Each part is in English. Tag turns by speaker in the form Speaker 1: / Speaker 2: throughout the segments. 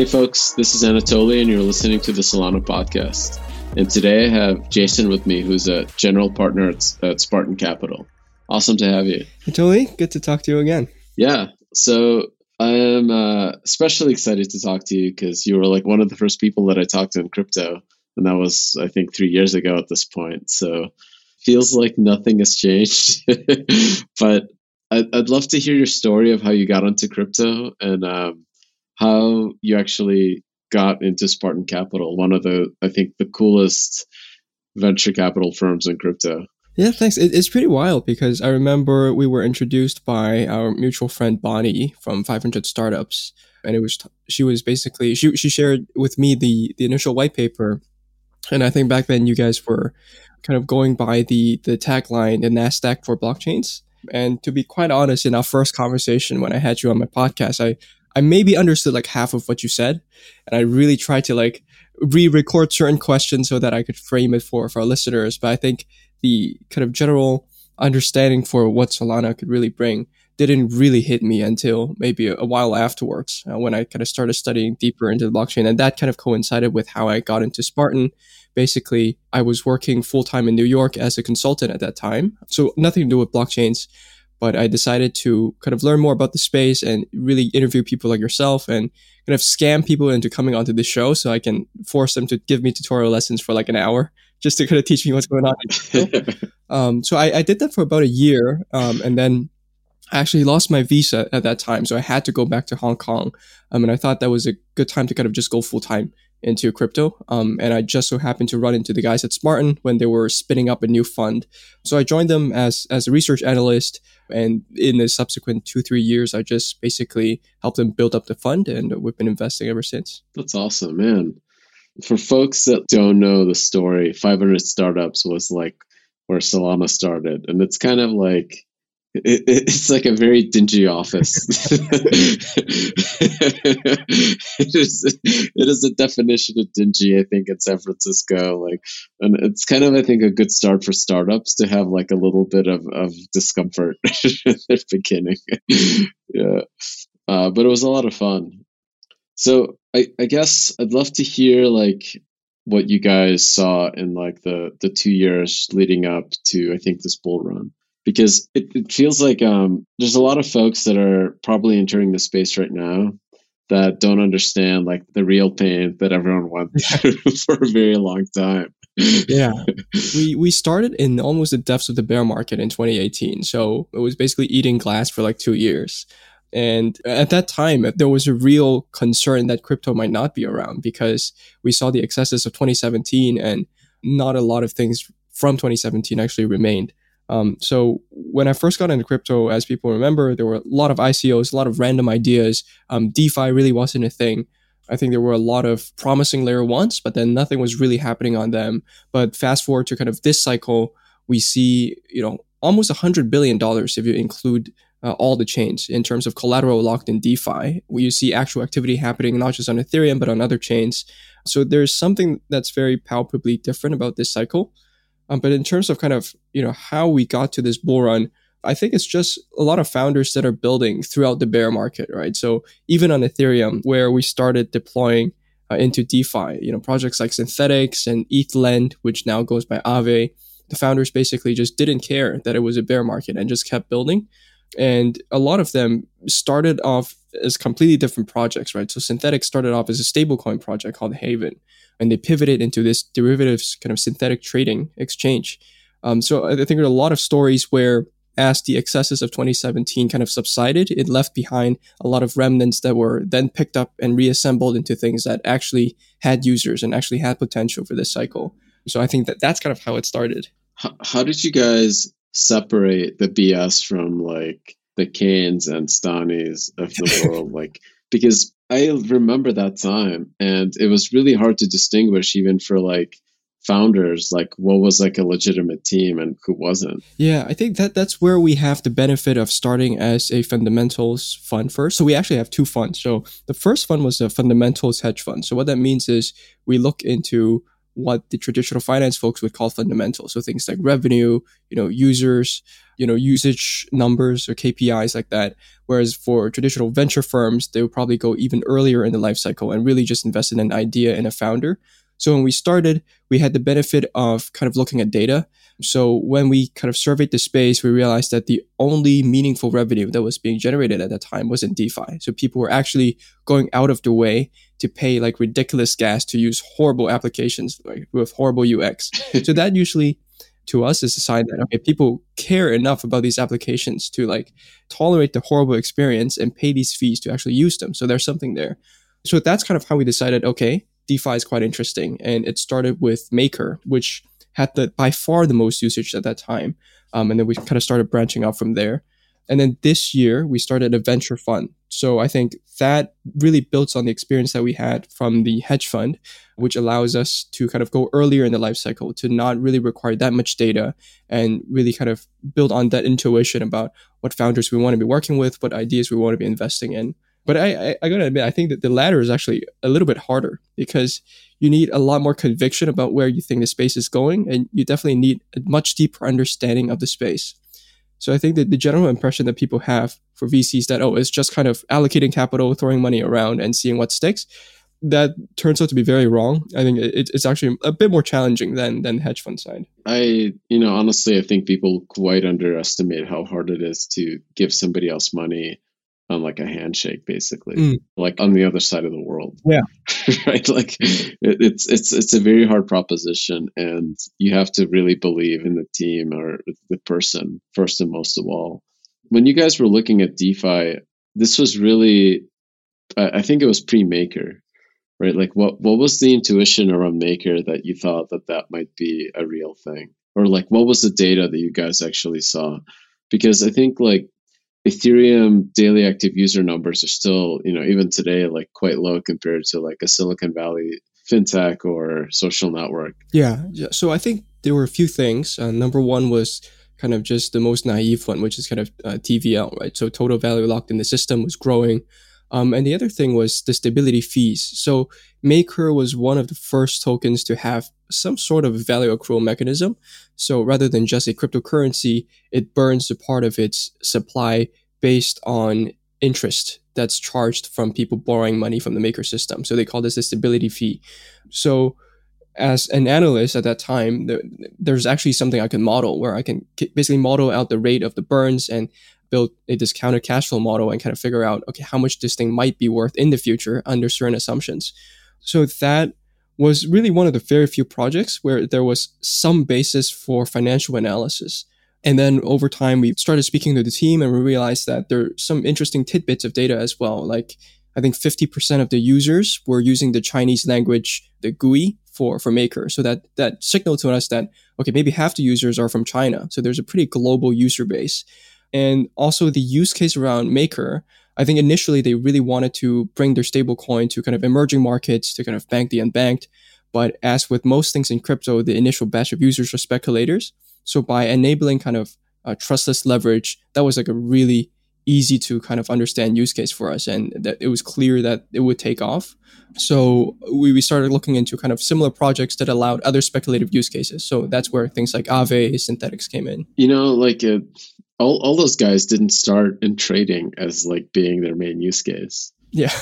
Speaker 1: Hey, folks, this is Anatoly, and you're listening to the Solana podcast. And today I have Jason with me, who's a general partner at, at Spartan Capital. Awesome to have you.
Speaker 2: Anatoly, good to talk to you again.
Speaker 1: Yeah. So I am uh, especially excited to talk to you because you were like one of the first people that I talked to in crypto. And that was, I think, three years ago at this point. So feels like nothing has changed. but I'd, I'd love to hear your story of how you got into crypto and um, how you actually got into Spartan Capital, one of the I think the coolest venture capital firms in crypto.
Speaker 2: Yeah, thanks. It, it's pretty wild because I remember we were introduced by our mutual friend Bonnie from 500 Startups, and it was she was basically she she shared with me the the initial white paper, and I think back then you guys were kind of going by the the tagline the Nasdaq for blockchains. And to be quite honest, in our first conversation when I had you on my podcast, I I maybe understood like half of what you said, and I really tried to like re-record certain questions so that I could frame it for for our listeners. But I think the kind of general understanding for what Solana could really bring didn't really hit me until maybe a, while afterwards uh, when I kind of started studying deeper into the blockchain, and that kind of coincided with how I got into Spartan. Basically, I was working full time in New York as a consultant at that time, so nothing to do with blockchains but I decided to kind of learn more about the space and really interview people like yourself and kind of scam people into coming onto the show so I can force them to give me tutorial lessons for like an hour just to kind of teach me what's going on. um, so I, I, did that for about a year. Um, and then I actually lost my visa at that time. So I had to go back to Hong Kong. Um, and I thought that was a good time to kind of just go full time into crypto. Um, and I just so happened to run into the guys at Spartan when they were spinning up a new fund. So I joined them as, as a research analyst. And in the subsequent two, three years, I just basically helped them build up the fund and we've been investing ever since.
Speaker 1: That's awesome, man. For folks that don't know the story, 500 Startups was like where Solana started. And it's kind of like, it, it's like a very dingy office. it is it is a definition of dingy, I think, in San Francisco. Like, and it's kind of, I think, a good start for startups to have like a little bit of, of discomfort at the beginning. yeah, uh, but it was a lot of fun. So I, I guess I'd love to hear like what you guys saw in like the the two years leading up to I think this bull run because it, it feels like um, there's a lot of folks that are probably entering the space right now that don't understand like the real pain that everyone went through for a very long time.
Speaker 2: yeah, we we started in almost the depths of the bear market in 2018, so it was basically eating glass for like two years. And at that time, there was a real concern that crypto might not be around because we saw the excesses of 2017 and not a lot of things from 2017 actually remained. Um, so when I first got into crypto, as people remember, there were a lot of ICOs, a lot of random ideas. Um, DeFi really wasn't a thing. I think there were a lot of promising layer ones, but then nothing was really happening on them. But fast forward to kind of this cycle, we see you know almost hundred billion dollars if you include uh, all the chains in terms of collateral locked in DeFi. You see actual activity happening not just on Ethereum but on other chains. So there's something that's very palpably different about this cycle. Um, but in terms of kind of you know how we got to this bull run, I think it's just a lot of founders that are building throughout the bear market, right? So even on Ethereum, where we started deploying uh, into DeFi, you know, projects like Synthetix and ETHLend, which now goes by Aave, the founders basically just didn't care that it was a bear market and just kept building. And a lot of them started off as completely different projects, right? So Synthetix started off as a stablecoin project called Haven and they pivoted into this derivatives kind of synthetic trading exchange. Um, so I think there are a lot of stories where as the excesses of 2017 kind of subsided, it left behind a lot of remnants that were then picked up and reassembled into things that actually had users and actually had potential for this cycle. So I think that that's kind of how it started.
Speaker 1: How, how did you guys separate the BS from like the Kains and Stanis of the world? like, because I remember that time, and it was really hard to distinguish, even for like founders, like what was like a legitimate team and who wasn't.
Speaker 2: Yeah, I think that that's where we have the benefit of starting as a fundamentals fund first. So we actually have two funds. So the first fund was a fundamentals hedge fund. So what that means is we look into what the traditional finance folks would call fundamentals. So things like revenue, you know, users, you know, usage numbers or KPIs like that. Whereas for traditional venture firms, they would probably go even earlier in the life cycle and really just invest in an idea and a founder. So when we started, we had the benefit of kind of looking at data. So when we kind of surveyed the space, we realized that the only meaningful revenue that was being generated at that time was in DeFi. So people were actually going out of the way to pay like ridiculous gas to use horrible applications like with horrible UX. so that usually to us is a sign that okay, people care enough about these applications to like tolerate the horrible experience and pay these fees to actually use them. So there's something there. So that's kind of how we decided, okay, DeFi is quite interesting. And it started with Maker, which had the by far the most usage at that time. Um, and then we kind of started branching out from there. And then this year we started a venture fund. So I think that really builds on the experience that we had from the hedge fund, which allows us to kind of go earlier in the life cycle to not really require that much data and really kind of build on that intuition about what founders we want to be working with, what ideas we want to be investing in. But I, I, I gotta admit, I think that the latter is actually a little bit harder because you need a lot more conviction about where you think the space is going, and you definitely need a much deeper understanding of the space. So I think that the general impression that people have for VCs that oh, it's just kind of allocating capital, throwing money around, and seeing what sticks. That turns out to be very wrong. I think it, it's actually a bit more challenging than than hedge fund side.
Speaker 1: I, you know, honestly, I think people quite underestimate how hard it is to give somebody else money on like a handshake basically mm. like on the other side of the world.
Speaker 2: Yeah.
Speaker 1: Right? Like it, it's it's it's a very hard proposition and you have to really believe in the team or the person first and most of all. When you guys were looking at defi this was really i think it was pre-maker right? Like what what was the intuition around maker that you thought that that might be a real thing? Or like what was the data that you guys actually saw? Because i think like Ethereum daily active user numbers are still, you know, even today, like quite low compared to like a Silicon Valley fintech or social network.
Speaker 2: Yeah. So I think there were a few things. Uh, number one was kind of just the most naive one, which is kind of uh, TVL, right? So total value locked in the system was growing. Um, and the other thing was the stability fees. So Maker was one of the first tokens to have some sort of value accrual mechanism. So rather than just a cryptocurrency, it burns a part of its supply based on interest that's charged from people borrowing money from the Maker system. So they call this a stability fee. So as an analyst at that time, there, there's actually something I can model where I can basically model out the rate of the burns and build a discounted cash flow model and kind of figure out, okay, how much this thing might be worth in the future under certain assumptions. So that was really one of the very few projects where there was some basis for financial analysis. And then over time, we started speaking to the team and we realized that there are some interesting tidbits of data as well. Like I think 50% of the users were using the Chinese language, the GUI for, for Maker. So that, that signaled to us that, okay, maybe half the users are from China. So there's a pretty global user base and also the use case around Maker. I think initially they really wanted to bring their stablecoin to kind of emerging markets to kind of bank the unbanked. But as with most things in crypto, the initial batch of users are speculators. So by enabling kind of uh, trustless leverage, that was like a really easy to kind of understand use case for us. And that it was clear that it would take off. So we, we started looking into kind of similar projects that allowed other speculative use cases. So that's where things like Aave, Synthetix came in.
Speaker 1: You know, like uh, all, all those guys didn't start in trading as like being their main use case.
Speaker 2: Yeah.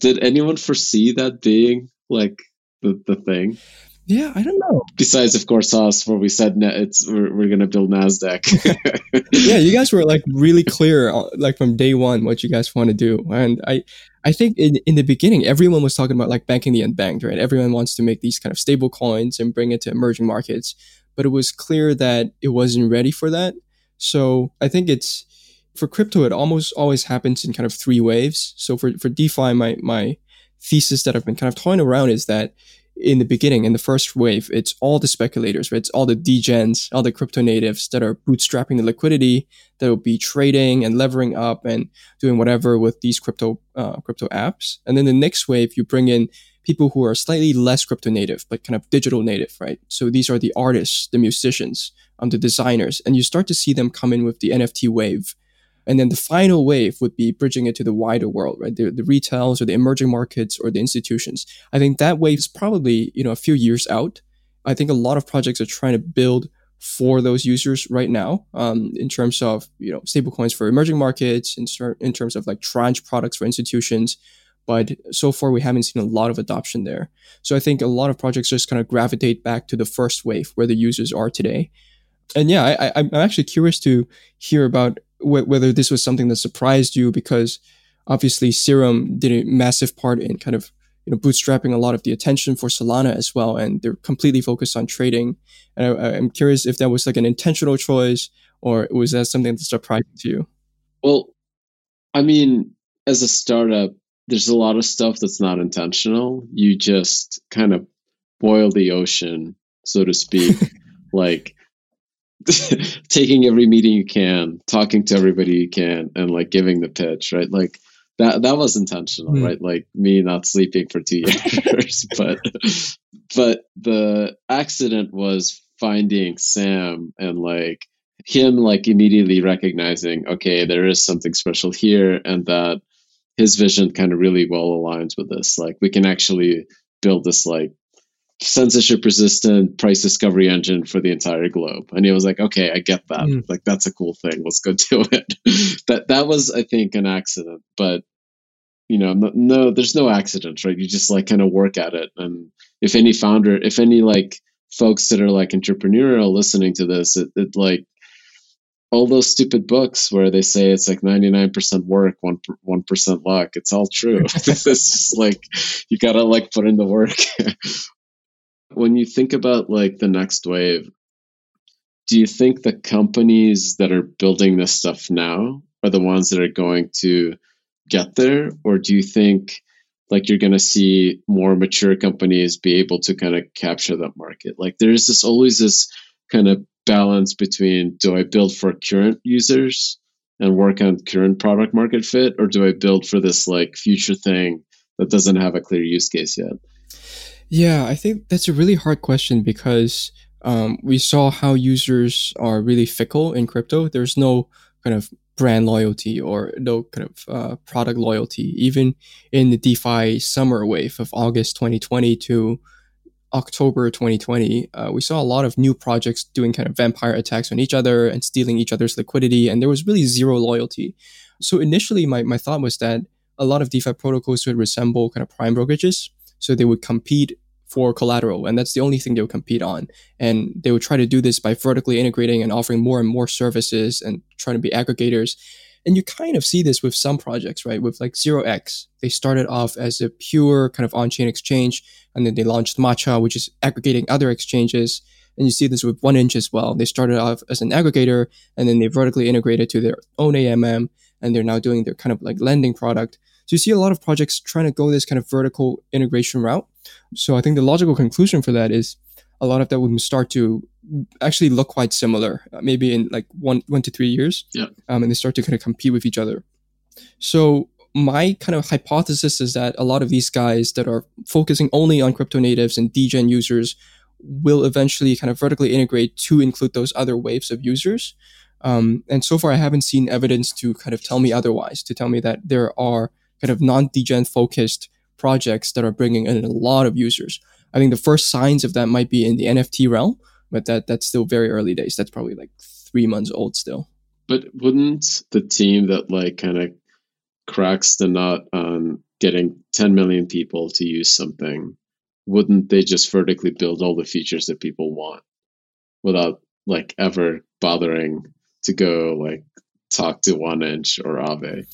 Speaker 1: Did anyone foresee that being like the, the thing?
Speaker 2: Yeah, I don't know.
Speaker 1: Besides, of course, us where we said it's we're, we're gonna build Nasdaq.
Speaker 2: yeah, you guys were like really clear, uh, like from day one, what you guys want to do, and I, I think in in the beginning, everyone was talking about like banking the unbanked, right? Everyone wants to make these kind of stable coins and bring it to emerging markets but it was clear that it wasn't ready for that. So I think it's for crypto, it almost always happens in kind of three waves. So for, for DeFi, my, my thesis that I've been kind of toying around is that in the beginning, in the first wave, it's all the speculators, right? It's all the degens, all the crypto natives that are bootstrapping the liquidity that will be trading and levering up and doing whatever with these crypto uh, crypto apps. And then the next wave, you bring in people who are slightly less crypto native, but kind of digital native, right? So these are the artists, the musicians, um, the designers, and you start to see them come in with the NFT wave. And then the final wave would be bridging it to the wider world, right? The, the retails or the emerging markets or the institutions. I think that wave is probably, you know, a few years out. I think a lot of projects are trying to build for those users right now um, in terms of, you know, stablecoins for emerging markets, in, in terms of like tranche products for institutions. But so far, we haven't seen a lot of adoption there. So I think a lot of projects just kind of gravitate back to the first wave where the users are today. And yeah, I, I'm actually curious to hear about wh- whether this was something that surprised you because obviously Serum did a massive part in kind of you know bootstrapping a lot of the attention for Solana as well, and they're completely focused on trading. And I, am curious if that was like an intentional choice or was that something that surprised you?
Speaker 1: Well, I mean, as a startup, there's a lot of stuff that's not intentional. You just kind of boil the ocean, so to speak. like taking every meeting you can, talking to everybody you can, and like giving the pitch, right? Like that that was intentional, mm. right? Like me not sleeping for two years, but but the accident was finding Sam and like him like immediately recognizing, okay, there is something special here, and that his vision kind of really well aligns with this. Like we can actually build this like censorship resistant price discovery engine for the entire globe. And he was like, okay, I get that. Mm. Like that's a cool thing. Let's go do it. that that was, I think, an accident. But you know, no, no, there's no accidents, right? You just like kind of work at it. And if any founder, if any like folks that are like entrepreneurial listening to this, it, it like all those stupid books where they say it's like 99% work, 1%, 1% luck. It's all true. it's just like, you gotta like put in the work. when you think about like the next wave, do you think the companies that are building this stuff now are the ones that are going to get there? Or do you think like you're going to see more mature companies be able to kind of capture that market? Like there's this always this kind of balance between do I build for current users and work on current product market fit, or do I build for this like future thing that doesn't have a clear use case yet?
Speaker 2: Yeah, I think that's a really hard question because um, we saw how users are really fickle in crypto. There's no kind of brand loyalty or no kind of uh, product loyalty. Even in the DeFi summer wave of August 2020 to October 2020, uh, we saw a lot of new projects doing kind of vampire attacks on each other and stealing each other's liquidity, and there was really zero loyalty. So initially, my, my thought was that a lot of DeFi protocols would resemble kind of prime brokerages. So they would compete for collateral, and that's the only thing they would compete on. And they would try to do this by vertically integrating and offering more and more services and trying to be aggregators. And you kind of see this with some projects, right? With like Zero X, they started off as a pure kind of on-chain exchange, and then they launched Matcha, which is aggregating other exchanges. And you see this with 1inch as well. They started off as an aggregator, and then they vertically integrated to their own AMM, and they're now doing their kind of like lending product. So you see a lot of projects trying to go this kind of vertical integration route. So I think the logical conclusion for that is a lot of that would start to actually look quite similar, uh, maybe in like one one to three years.
Speaker 1: Yeah.
Speaker 2: Um, and they start to kind of compete with each other. So my kind of hypothesis is that a lot of these guys that are focusing only on crypto natives and degen users will eventually kind of vertically integrate to include those other waves of users. Um, and so far, I haven't seen evidence to kind of tell me otherwise, to tell me that there are kind of non-degen focused projects that are bringing in a lot of users. I think the first signs of that might be in the NFT realm, but that that's still very early days. That's probably like three months old still.
Speaker 1: But wouldn't the team that like kind of cracks the nut on getting 10 million people to use something, wouldn't they just vertically build all the features that people want without like ever bothering to go like talk to 1inch or Aave?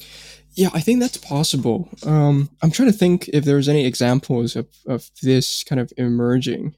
Speaker 2: Yeah, I think that's possible. Um, I'm trying to think if there's any examples of, of this kind of emerging.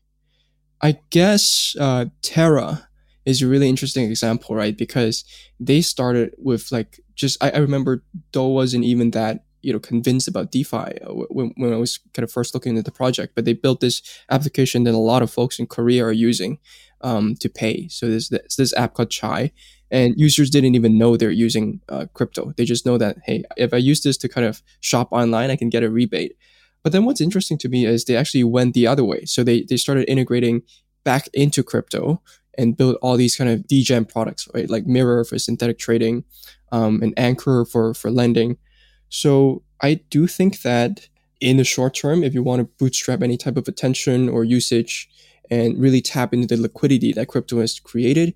Speaker 2: I guess uh, Terra is a really interesting example, right? Because they started with like just I, I remember Do wasn't even that you know convinced about DeFi uh, when, when I was kind of first looking at the project, but they built this application that a lot of folks in Korea are using um, to pay. So there's this, this app called Chai, and users didn't even know they're using uh, crypto. They just know that hey, if I use this to kind of shop online, I can get a rebate. But then what's interesting to me is they actually went the other way. So they they started integrating back into crypto and build all these kind of degen products, right? Like Mirror for synthetic trading, um, and Anchor for for lending. So I do think that in the short term, if you want to bootstrap any type of attention or usage and really tap into the liquidity that crypto has created,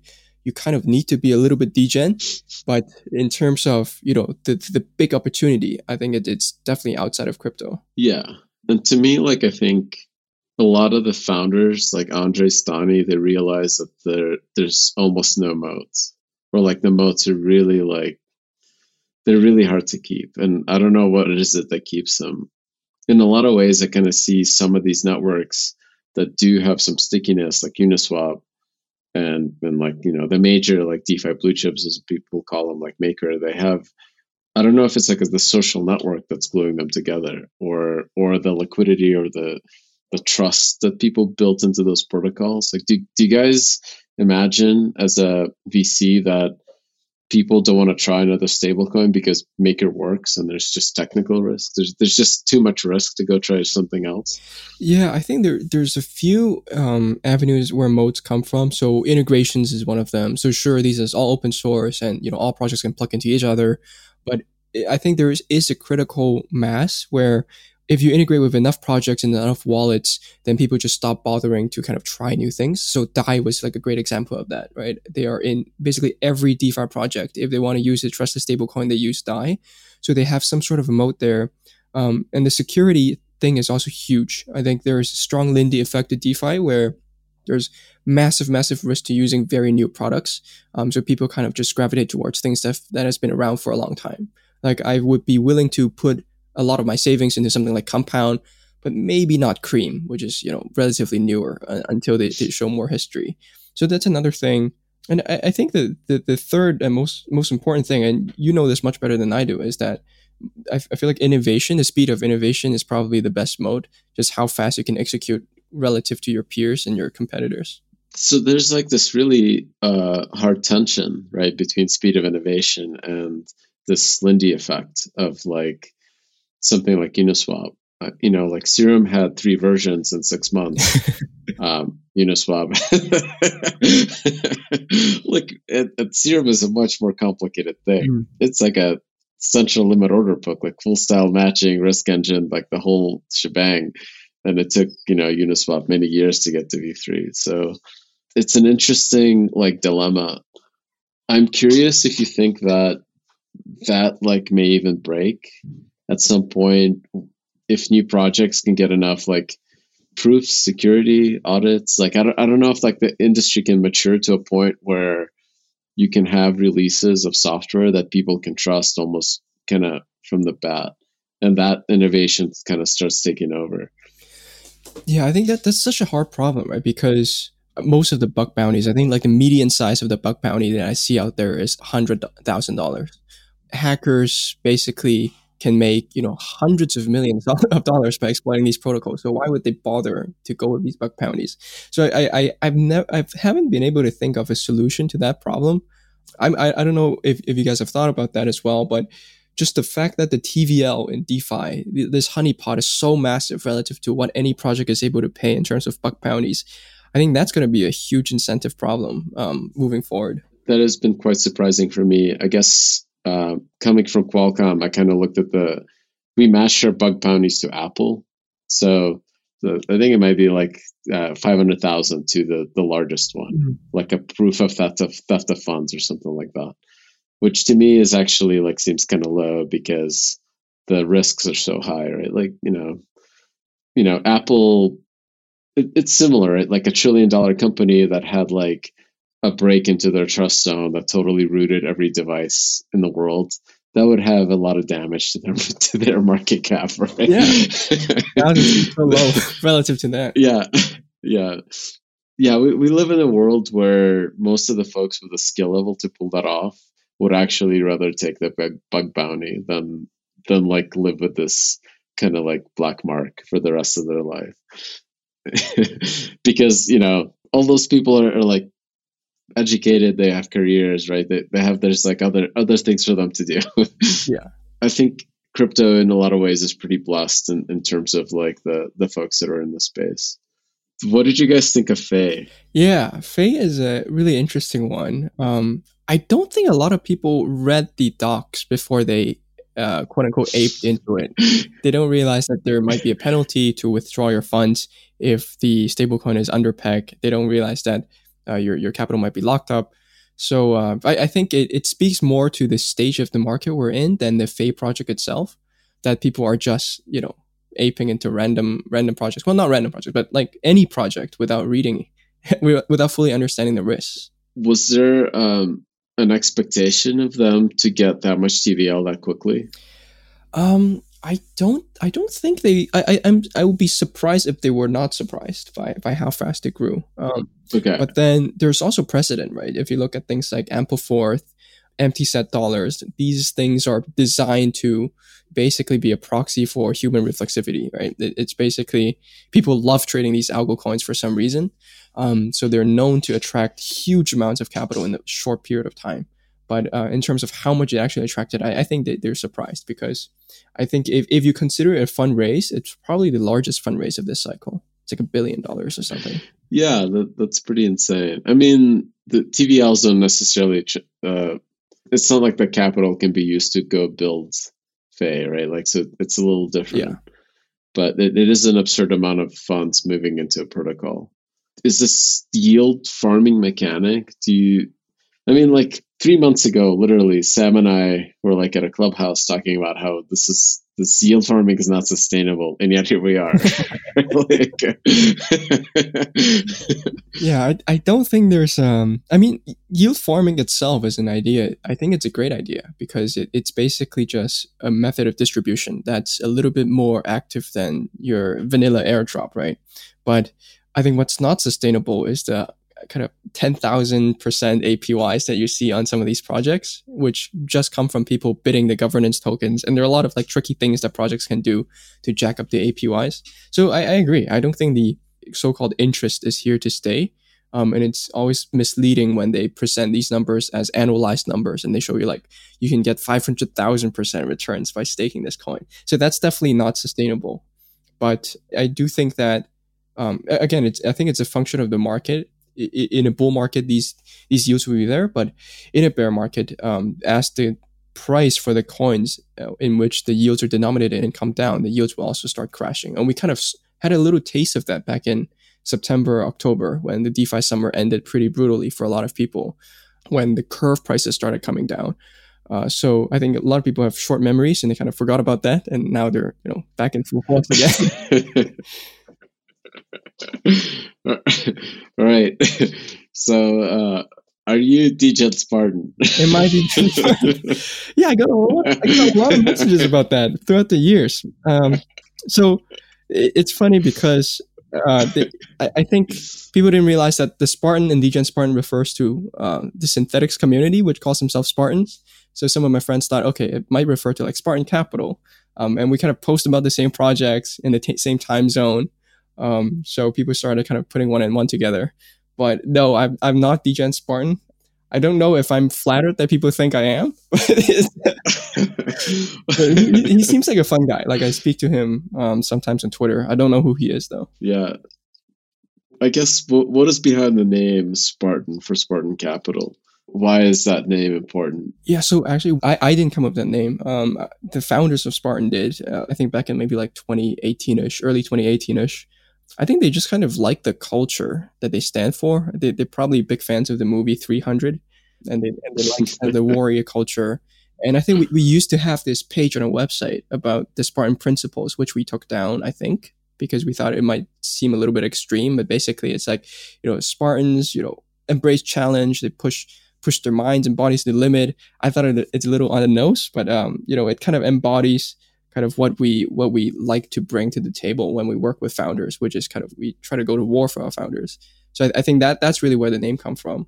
Speaker 2: you kind of need to be a little bit degen. But in terms of you know the the big opportunity, I think it, it's definitely outside of crypto.
Speaker 1: Yeah, and to me, like I think a lot of the founders, like Andre Stani, they realize that there there's almost no moats, or like the moats are really like they're really hard to keep, and I don't know what it is that keeps them. In a lot of ways, I kind of see some of these networks that do have some stickiness, like Uniswap, and and like you know the major like DeFi blue chips, as people call them, like Maker. They have I don't know if it's like the social network that's gluing them together, or or the liquidity or the the trust that people built into those protocols. Like, do do you guys imagine as a VC that people don't want to try another stablecoin because Maker works and there's just technical risk. There's there's just too much risk to go try something else.
Speaker 2: Yeah, I think there there's a few um, avenues where moats come from. So integrations is one of them. So sure, these is all open source and you know all projects can plug into each other, but I think there is, is a critical mass where if you integrate with enough projects and enough wallets, then people just stop bothering to kind of try new things. So Dai was like a great example of that, right? They are in basically every DeFi project. If they want to use a trusted stablecoin, they use Dai. So they have some sort of moat there. Um, and the security thing is also huge. I think there's a strong Lindy effect to DeFi where there's massive, massive risk to using very new products. Um, so people kind of just gravitate towards things that, that has been around for a long time. Like I would be willing to put a lot of my savings into something like Compound, but maybe not Cream, which is you know relatively newer uh, until they, they, show more history. So that's another thing. And I, I think that the, the third and most most important thing, and you know this much better than I do, is that I, I feel like innovation, the speed of innovation, is probably the best mode. Just how fast you can execute relative to your peers and your competitors
Speaker 1: so there's like this really uh, hard tension right between speed of innovation and this lindy effect of like something like Uniswap. Uh, you know, like Serum had three versions in six months. um, Uniswap, like it, it, Serum is a much more complicated thing. Mm. It's like a central limit order book, like full style matching, risk engine, like the whole shebang. And it took you know Uniswap many years to get to V3. So it's an interesting like dilemma. I'm curious if you think that that like may even break at some point if new projects can get enough like proofs security audits like I don't, I don't know if like the industry can mature to a point where you can have releases of software that people can trust almost kind of from the bat and that innovation kind of starts taking over.
Speaker 2: Yeah i think that that's such a hard problem right? Because most of the bug bounties i think like the median size of the bug bounty that i see out there is $100000 hackers basically can make you know hundreds of millions of dollars by exploiting these protocols. So why would they bother to go with these bug bounties? So I, I I've never I haven't been able to think of a solution to that problem. I'm, I I don't know if, if you guys have thought about that as well, but just the fact that the TVL in DeFi, this honeypot is so massive relative to what any project is able to pay in terms of bug bounties. I think that's going to be a huge incentive problem um, moving forward.
Speaker 1: That has been quite surprising for me. I guess uh, coming from Qualcomm, I kind of looked at the we matched our bug bounties to Apple, so the, I think it might be like uh, five hundred thousand to the the largest one, mm-hmm. like a proof of theft of theft of funds or something like that, which to me is actually like seems kind of low because the risks are so high, right? Like you know, you know, Apple, it, it's similar, right? Like a trillion dollar company that had like a break into their trust zone that totally rooted every device in the world, that would have a lot of damage to their to their market cap, right?
Speaker 2: Yeah, so low relative to that.
Speaker 1: Yeah, yeah, yeah. We we live in a world where most of the folks with the skill level to pull that off would actually rather take the bug, bug bounty than than like live with this kind of like black mark for the rest of their life. because you know all those people are, are like educated, they have careers, right? They, they have there's like other other things for them to do.
Speaker 2: yeah.
Speaker 1: I think crypto in a lot of ways is pretty blessed in, in terms of like the the folks that are in the space. what did you guys think of Fei?
Speaker 2: Yeah, Fei is a really interesting one. Um, I don't think a lot of people read the docs before they uh, quote unquote aped into it. They don't realize that there might be a penalty to withdraw your funds if the stablecoin is under peg. They don't realize that uh, your your capital might be locked up. So uh, I, I, think it, it speaks more to the stage of the market we're in than the Fei project itself. That people are just you know aping into random random projects. Well, not random projects, but like any project without reading, without fully understanding the risks.
Speaker 1: Was there um, an expectation of them to get that much TVL that quickly?
Speaker 2: Um, I don't. I don't think they. I. I am. I would be surprised if they were not surprised by by how fast it grew. Um,
Speaker 1: okay.
Speaker 2: But then there's also precedent, right? If you look at things like Ampleforth, empty set dollars, these things are designed to basically be a proxy for human reflexivity, right? It's basically people love trading these algo coins for some reason. Um, so they're known to attract huge amounts of capital in a short period of time. But uh, in terms of how much it actually attracted, I, I, think that they're surprised because I think if, if you consider it a fundraise, it's probably the largest fundraise of this cycle. It's like a billion dollars or something.
Speaker 1: Yeah, that, that's pretty insane. I mean, the TVLs don't necessarily. Uh, it's not like the capital can be used to go build Fei, right? Like, so it's a little different.
Speaker 2: Yeah.
Speaker 1: But it, it is an absurd amount of funds moving into a protocol is this yield farming mechanic? Do you? I mean, like three months ago, literally, Sam and I were like at a clubhouse talking about how this is this yield farming is not sustainable, and yet here we are. like,
Speaker 2: yeah, I, I don't think there's um. I mean, yield farming itself is an idea. I think it's a great idea because it, it's basically just a method of distribution that's a little bit more active than your vanilla airdrop, right? But I think what's not sustainable is the kind of 10,000% APYs that you see on some of these projects, which just come from people bidding the governance tokens. And there are a lot of like tricky things that projects can do to jack up the APYs. So I, I agree. I don't think the so-called interest is here to stay. Um, and it's always misleading when they present these numbers as annualized numbers and they show you like you can get 500,000% returns by staking this coin. So that's definitely not sustainable. But I do think that um, again, it's I think it's a function of the market. In a bull market, these these yields will be there, but in a bear market, um, as the price for the coins uh, in which the yields are denominated and come down, the yields will also start crashing. And we kind of had a little taste of that back in September, October, when the DeFi summer ended pretty brutally for a lot of people, when the curve prices started coming down. Uh, so I think a lot of people have short memories and they kind of forgot about that, and now they're you know back in full force again.
Speaker 1: All right. So, uh, are you Degen Spartan?
Speaker 2: Am I Degen Spartan? yeah, I got, a lot, I got a lot of messages about that throughout the years. Um, so it's funny because uh, they, I, I, think people didn't realize that the Spartan and Degen Spartan refers to uh, the Synthetix community, which calls themselves Spartans. So some of my friends thought, okay, it might refer to like Spartan Capital. Um, and we kind of post about the same projects in the t- same time zone. Um, so people started kind of putting one and one together. But no, I'm, I'm not Degen Spartan. I don't know if I'm flattered that people think I am. he, he, seems like a fun guy. Like I speak to him um, sometimes on Twitter. I don't know who he is though.
Speaker 1: Yeah, I guess what, what is behind the name Spartan for Spartan Capital? Why is that name important?
Speaker 2: Yeah, so actually, I, I didn't come up with that name. Um, the founders of Spartan did. Uh, I think back in maybe like 2018 ish, early 2018 ish. I think they just kind of like the culture that they stand for. They, they're probably big fans of the movie 300 and they, and they like the warrior culture. And I think we, we used to have this page on our website about the Spartan principles, which we took down, I think, because we thought it might seem a little bit extreme. But basically, it's like, you know, Spartans, you know, embrace challenge. They push push their minds and bodies to the limit. I thought it's a little on the nose, but um, you know, it kind of embodies kind of what we what we like to bring to the table when we work with founders, which is kind of we try to go to war for our founders. So I, I think that that's really where the name come from.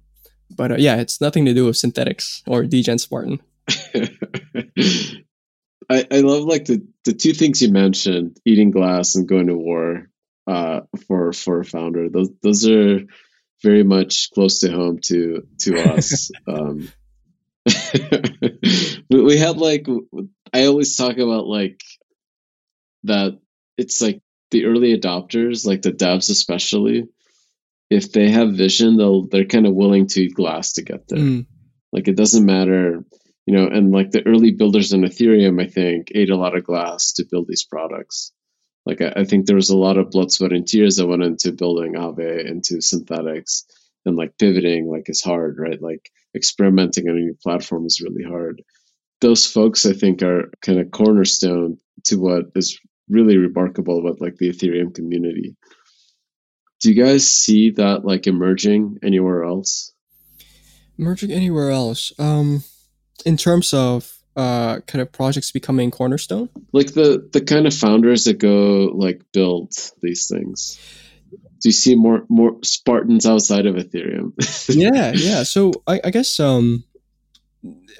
Speaker 2: But uh, yeah, it's nothing to do with Synthetix or Degen Spartan.
Speaker 1: I, I love like the, the two things you mentioned, eating glass and going to war uh, for for a founder. Those those are very much close to home to to us. um, we had like I always talk about like that it's like the early adopters, like the devs especially, if they have vision, they'll they're kind of willing to eat glass to get there. Mm. Like it doesn't matter, you know, and like the early builders in Ethereum, I think, ate a lot of glass to build these products. Like I, I think there was a lot of blood, sweat, and tears that went into building Aave into Synthetix and like pivoting like is hard, right? Like experimenting on a new platform is really hard. Those folks I think are kind of cornerstone to what is really remarkable about like the Ethereum community. Do you guys see that like emerging anywhere else?
Speaker 2: Emerging anywhere else? Um, in terms of uh, kind of projects becoming cornerstone?
Speaker 1: Like the the kind of founders that go like build these things. Do you see more more Spartans outside of Ethereum?
Speaker 2: yeah, yeah. So I, I guess um,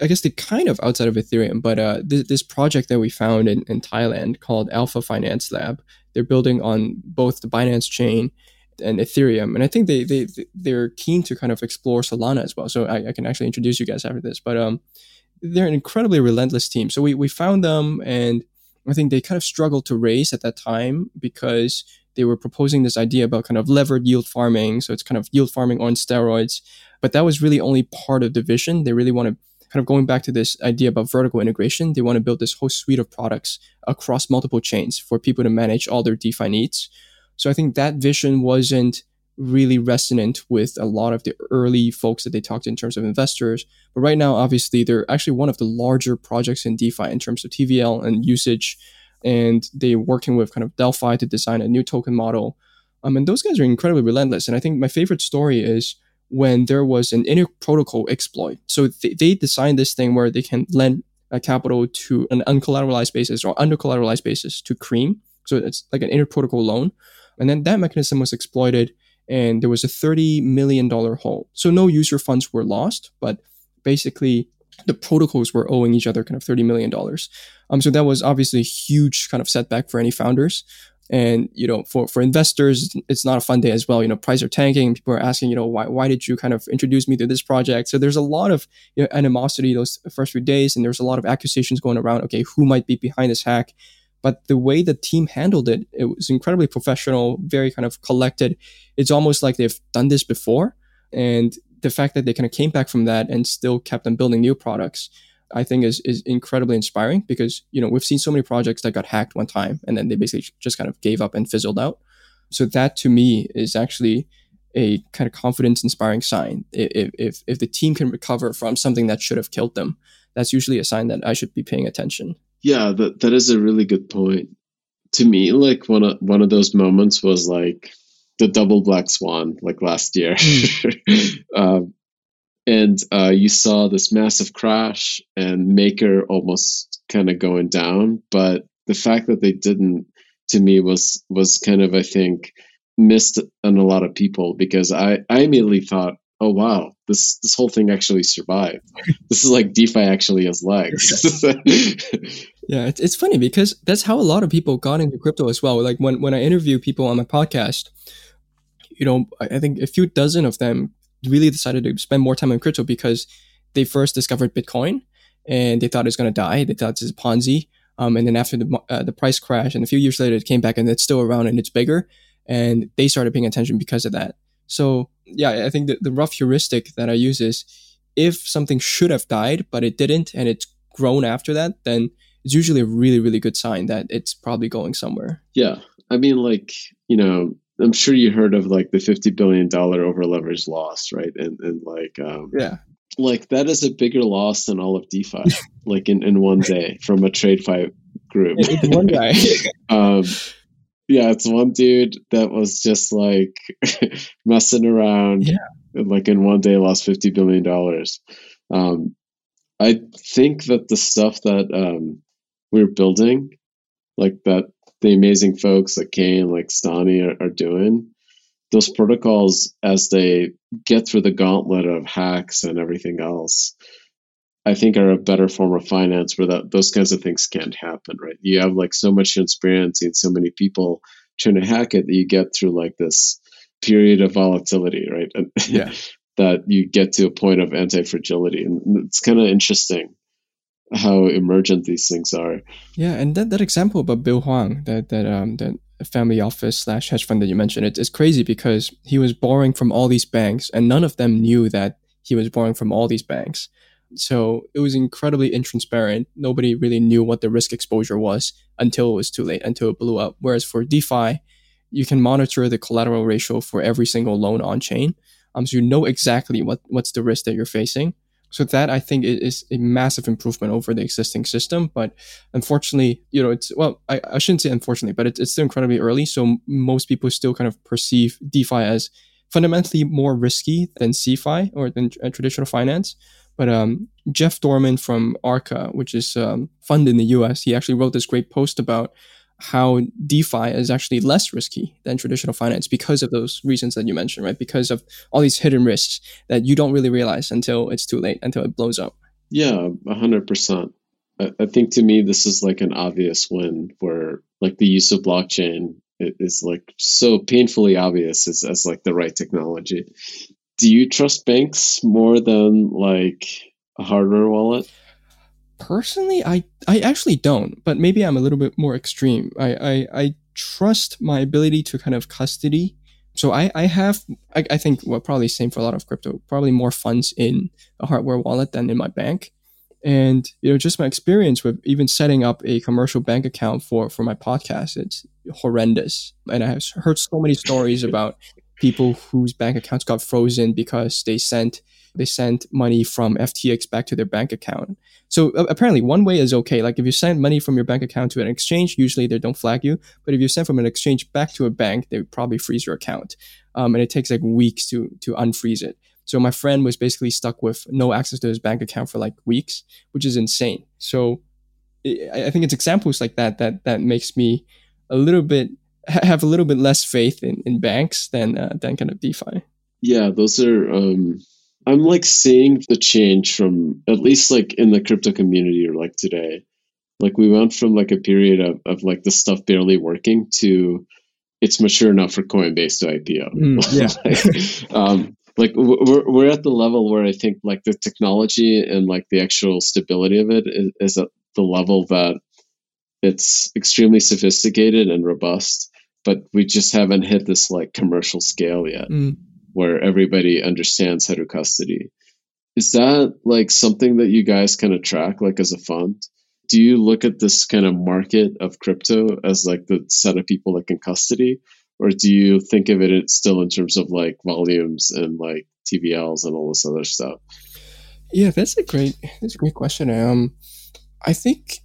Speaker 2: I guess they kind of outside of Ethereum, but uh, th- this project that we found in, in Thailand called Alpha Finance Lab, they're building on both the Binance chain and Ethereum, and I think they they they're keen to kind of explore Solana as well. So I, I can actually introduce you guys after this, but um, they're an incredibly relentless team. So we we found them, and I think they kind of struggled to raise at that time because they were proposing this idea about kind of levered yield farming. So it's kind of yield farming on steroids, but that was really only part of the vision. They really want to kind of going back to this idea about vertical integration, they want to build this whole suite of products across multiple chains for people to manage all their DeFi needs. So I think that vision wasn't really resonant with a lot of the early folks that they talked to in terms of investors. But right now, obviously, they're actually one of the larger projects in DeFi in terms of TVL and usage. And they're working with kind of Delphi to design a new token model. Um, and those guys are incredibly relentless. And I think my favorite story is when there was an inner protocol exploit. So they, they designed this thing where they can lend a capital to an uncollateralized basis or undercollateralized basis to Cream. So it's like an inter protocol loan. And then that mechanism was exploited and there was a $30 million hole. So no user funds were lost, but basically the protocols were owing each other kind of $30 million. Um, so that was obviously a huge kind of setback for any founders. And you know, for for investors, it's not a fun day as well. You know, prices are tanking. People are asking, you know, why why did you kind of introduce me to this project? So there's a lot of you know, animosity those first few days, and there's a lot of accusations going around. Okay, who might be behind this hack? But the way the team handled it, it was incredibly professional, very kind of collected. It's almost like they've done this before, and the fact that they kind of came back from that and still kept on building new products I think is is incredibly inspiring because you know we've seen so many projects that got hacked one time and then they basically just kind of gave up and fizzled out. So that to me is actually a kind of confidence inspiring sign. If, if if the team can recover from something that should have killed them, that's usually a sign that I should be paying attention.
Speaker 1: Yeah, that that is a really good point. To me, like one of one of those moments was like the double black swan, like last year. Mm. um, and uh, you saw this massive crash and Maker almost kind of going down. But the fact that they didn't, to me, was was kind of I think missed on a lot of people because I I immediately thought, oh wow, this this whole thing actually survived. this is like DeFi actually has legs.
Speaker 2: yeah, it's it's funny because that's how a lot of people got into crypto as well. Like when when I interview people on my podcast, you know, I think a few dozen of them really decided to spend more time on crypto because they first discovered Bitcoin and they thought it's going to die. They thought it's a Ponzi. Um, and then after the, uh, the price crash and a few years later, it came back and it's still around and it's bigger. And they started paying attention because of that. So yeah, I think the, the rough heuristic that I use is if something should have died, but it didn't, and it's grown after that, then it's usually a really, really good sign that it's probably going somewhere.
Speaker 1: Yeah. I mean, like, you know, I'm sure you heard of like the fifty billion dollar over leverage loss, right? And and like um,
Speaker 2: yeah,
Speaker 1: like that is a bigger loss than all of DeFi, like in, in one day from a TradeFi group.
Speaker 2: It's one guy.
Speaker 1: um, yeah, it's one dude that was just like messing around.
Speaker 2: Yeah.
Speaker 1: Like in one day lost fifty billion dollars. Um, I think that the stuff that um, we're building, like that the amazing folks like Kain, like Stani are, are doing, those protocols as they get through the gauntlet of hacks and everything else, I think are a better form of finance where that those kinds of things can't happen, right? You have like so much transparency and so many people trying to hack it that you get through like this period of volatility, right? And
Speaker 2: yeah.
Speaker 1: that you get to a point of anti fragility. And it's kind of interesting how emergent these things are.
Speaker 2: Yeah, and that, that example about Bill Hwang, that that um that family office slash hedge fund that you mentioned, it, it's crazy because he was borrowing from all these banks, and none of them knew that he was borrowing from all these banks. So it was incredibly intransparent. Nobody really knew what the risk exposure was until it was too late, until it blew up. Whereas for DeFi, you can monitor the collateral ratio for every single loan on chain. Um, so you know exactly what, what's the risk that you're facing. So that I think is a massive improvement over the existing system. But unfortunately, you know, it's well, I, I shouldn't say unfortunately, but it's, it's still incredibly early. So most people still kind of perceive DeFi as fundamentally more risky than CeFi or than uh, traditional finance. But um, Jeff Dorman from Arca, which is um, fund in the US, he actually wrote this great post about how DeFi is actually less risky than traditional finance because of those reasons that you mentioned, right? Because of all these hidden risks that you don't really realize until it's too late, until it blows up.
Speaker 1: Yeah, hundred percent. I think to me this is like an obvious win where like the use of blockchain is like so painfully obvious as, as like the right technology do you trust banks more than like a hardware wallet?
Speaker 2: Personally, I I actually don't, but maybe I'm a little bit more extreme. I I, I trust my ability to kind of custody. So I, I have I, I think well probably same for a lot of crypto, probably more funds in a hardware wallet than in my bank. And you know, just my experience with even setting up a commercial bank account for for my podcast, it's horrendous. And I have heard so many stories about people whose bank accounts got frozen because they sent they sent money from FTX back to their bank account. So uh, apparently, one way is okay. Like if you send money from your bank account to an exchange, usually they don't flag you. But if you send from an exchange back to a bank, they probably freeze your account, um, and it takes like weeks to to unfreeze it. So my friend was basically stuck with no access to his bank account for like weeks, which is insane. So I think it's examples like that that that makes me a little bit have a little bit less faith in, in banks than uh, than kind of DeFi.
Speaker 1: Yeah, those are. Um, I'm like seeing the change from at least like in the crypto community or like today. Like we went from like a period of, of like the stuff barely working to it's mature enough for Coinbase to IPO. Mm, yeah. like, um, like we're, we're at the level where I think like the technology and like the actual stability of it is, is at the level that it's extremely sophisticated and robust but we just haven't hit this like commercial scale yet mm. Where everybody understands how to custody. Is that like something that you guys kind of track like as a fund? Do you look at this kind of market of crypto as like the set of people that can custody? Or do you think of it still in terms of like volumes and like tvls and all this other stuff?
Speaker 2: Yeah that's a great that's a great question. Um i think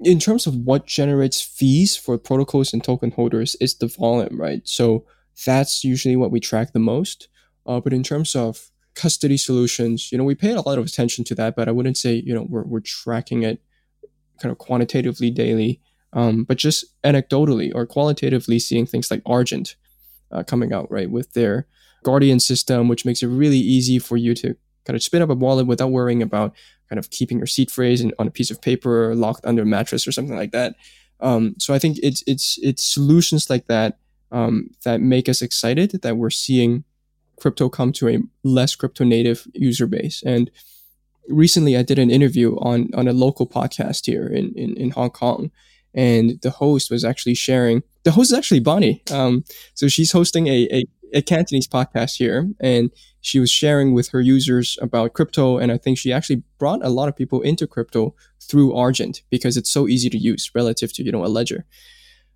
Speaker 2: in terms of what generates fees for protocols and token holders is the volume, right? So that's usually what we track the most. Uh, but in terms of custody solutions, you know, we pay a lot of attention to that, but I wouldn't say, you know, we're, we're tracking it kind of quantitatively daily, um, but just anecdotally or qualitatively seeing things like Argent uh, coming out, right, with their Guardian system, which makes it really easy for you to kind of spin up a wallet without worrying about kind of keeping your seed phrase in, on a piece of paper locked under a mattress or something like that. Um, so I think it's it's it's solutions like that um, that make us excited that we're seeing crypto come to a less crypto native user base. And recently, I did an interview on on a local podcast here in in, in Hong Kong, and the host was actually sharing. The host is actually Bonnie. Um, so she's hosting a, a a Cantonese podcast here, and she was sharing with her users about crypto. And I think she actually brought a lot of people into crypto through Argent because it's so easy to use relative to, you know, a ledger.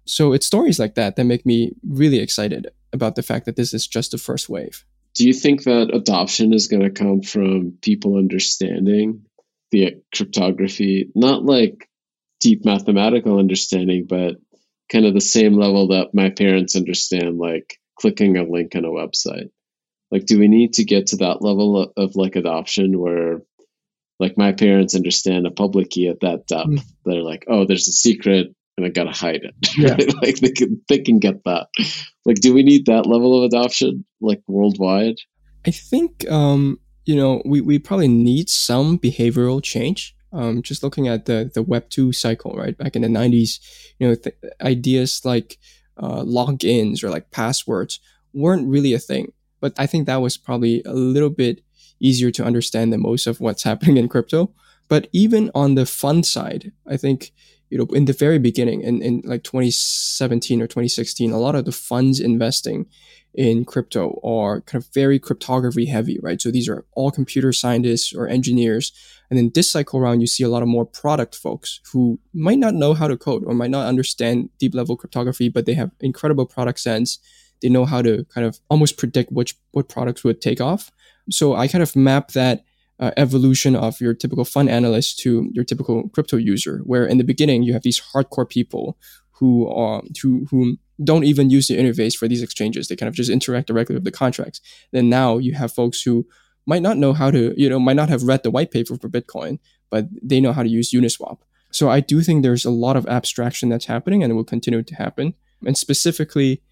Speaker 2: So it's stories like that that make me really excited about the fact that this is just the first wave.
Speaker 1: Do you think that adoption is going to come from people understanding the cryptography, not like deep mathematical understanding, but kind of the same level that my parents understand, like clicking a link on a website? like do we need to get to that level of, of like adoption where like my parents understand a public key at that depth mm. they're like oh there's a secret and i gotta hide it yeah. like they can they can get that like do we need that level of adoption like worldwide
Speaker 2: i think um you know we, we probably need some behavioral change um, just looking at the the Web two cycle, right back in the '90s, you know, th- ideas like uh, logins or like passwords weren't really a thing. But I think that was probably a little bit easier to understand than most of what's happening in crypto. But even on the fund side, I think you know, in the very beginning, in, in like 2017 or 2016, a lot of the funds investing in crypto are kind of very cryptography heavy, right? So these are all computer scientists or engineers. And then this cycle around, you see a lot of more product folks who might not know how to code or might not understand deep level cryptography, but they have incredible product sense. They know how to kind of almost predict which what products would take off. So I kind of map that uh, evolution of your typical fund analyst to your typical crypto user, where in the beginning you have these hardcore people who are who who don't even use the interface for these exchanges. They kind of just interact directly with the contracts. Then now you have folks who might not know how to, you know, might not have read the white paper for Bitcoin, but they know how to use Uniswap. So I do think there's a lot of abstraction that's happening and it will continue to happen. And specifically,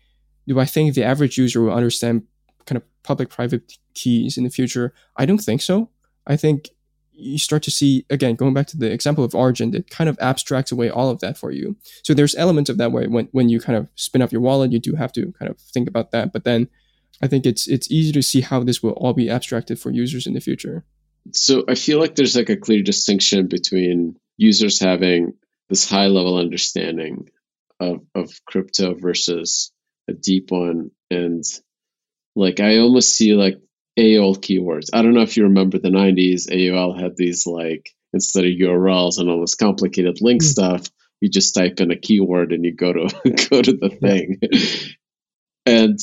Speaker 2: do I think the average user will understand kind of public private keys in the future? I don't think so. I think you start to see again going back to the example of Argent, it kind of abstracts away all of that for you. So there's elements of that where when when you kind of spin up your wallet, you do have to kind of think about that. But then I think it's it's easy to see how this will all be abstracted for users in the future.
Speaker 1: So I feel like there's like a clear distinction between users having this high level understanding of, of crypto versus a deep one and like I almost see like AOL keywords. I don't know if you remember the 90s, AOL had these like, instead of URLs and all this complicated link mm. stuff, you just type in a keyword and you go to go to the thing. and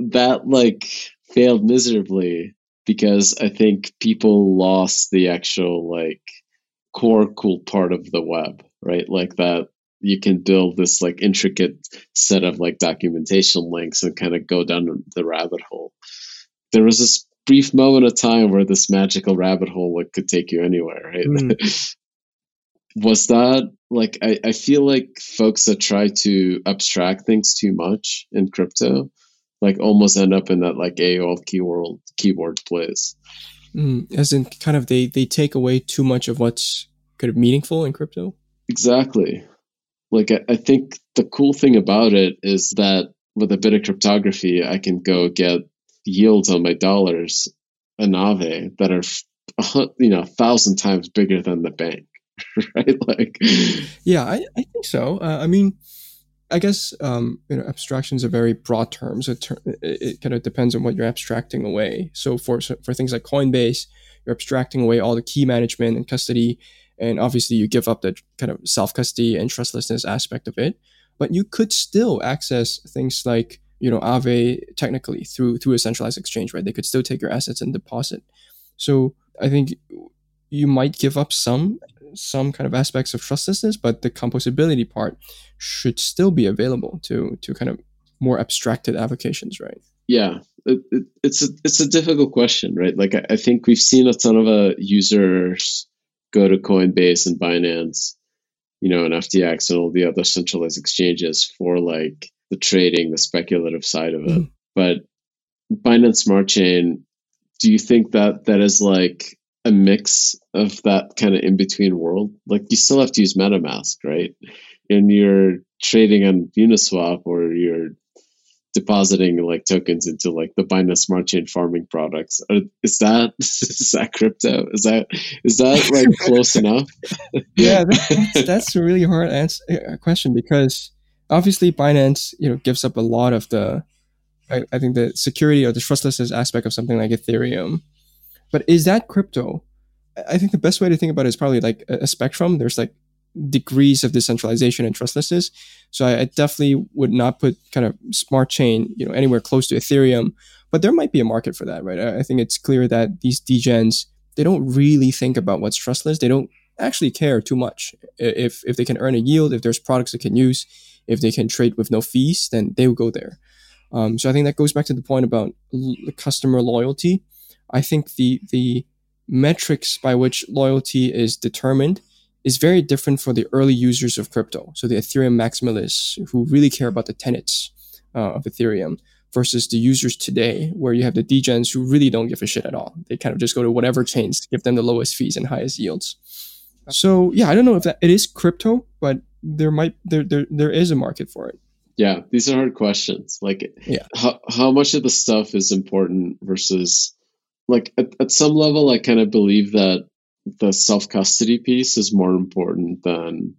Speaker 1: that like failed miserably because I think people lost the actual like core cool part of the web, right? Like that you can build this like intricate set of like documentation links and kind of go down the rabbit hole. There was this brief moment of time where this magical rabbit hole like, could take you anywhere, right? Mm. was that like I, I feel like folks that try to abstract things too much in crypto like almost end up in that like AOL keyword keyboard place.
Speaker 2: Mm, as in kind of they they take away too much of what's kind of meaningful in crypto.
Speaker 1: Exactly. Like I, I think the cool thing about it is that with a bit of cryptography, I can go get yields on my dollars a Aave that are you know a thousand times bigger than the bank right? Like
Speaker 2: yeah i, I think so. Uh, i mean i guess um, you know abstractions is a very broad terms. it, ter- it kind of depends on what you're abstracting away. So for for things like coinbase you're abstracting away all the key management and custody and obviously you give up the kind of self custody and trustlessness aspect of it. But you could still access things like you know Aave technically through through a centralized exchange, right? They could still take your assets and deposit. So I think you might give up some some kind of aspects of trustlessness, but the composability part should still be available to to kind of more abstracted applications, right?
Speaker 1: Yeah, it, it, it's a it's a difficult question, right? Like I, I think we've seen a ton of uh, users go to Coinbase and Binance, you know, and FTX and all the other centralized exchanges for like the trading, the speculative side of it. Mm. But Binance Smart Chain, do you think that that is like a mix of that kind of in between world? Like you still have to use MetaMask, right? And you're trading on Uniswap or you're depositing like tokens into like the Binance Smart Chain farming products. Is that is that crypto? Is that is that like close enough?
Speaker 2: yeah, that's, that's a really hard answer uh, question because obviously Binance, you know, gives up a lot of the, I, I think the security or the trustlessness aspect of something like Ethereum. But is that crypto? I think the best way to think about it is probably like a, a spectrum. There's like degrees of decentralization and trustlessness. So I, I, definitely would not put kind of smart chain, you know, anywhere close to Ethereum. But there might be a market for that, right? I, I think it's clear that these degens they don't really think about what's trustless. They don't actually care too much if if they can earn a yield, if there's products they can use if they can trade with no fees, then they will go there. Um, so I think that goes back to the point about l- customer loyalty. I think the the metrics by which loyalty is determined is very different for the early users of crypto. So the Ethereum maximalists who really care about the tenets uh, of Ethereum versus the users today, where you have the degens who really don't give a shit at all. They kind of just go to whatever chains, give them the lowest fees and highest yields. So yeah, I don't know if that it is crypto, but there might there there there is a market for it.
Speaker 1: Yeah, these are hard questions. Like, yeah, how how much of the stuff is important versus like at, at some level, I kind of believe that the self custody piece is more important than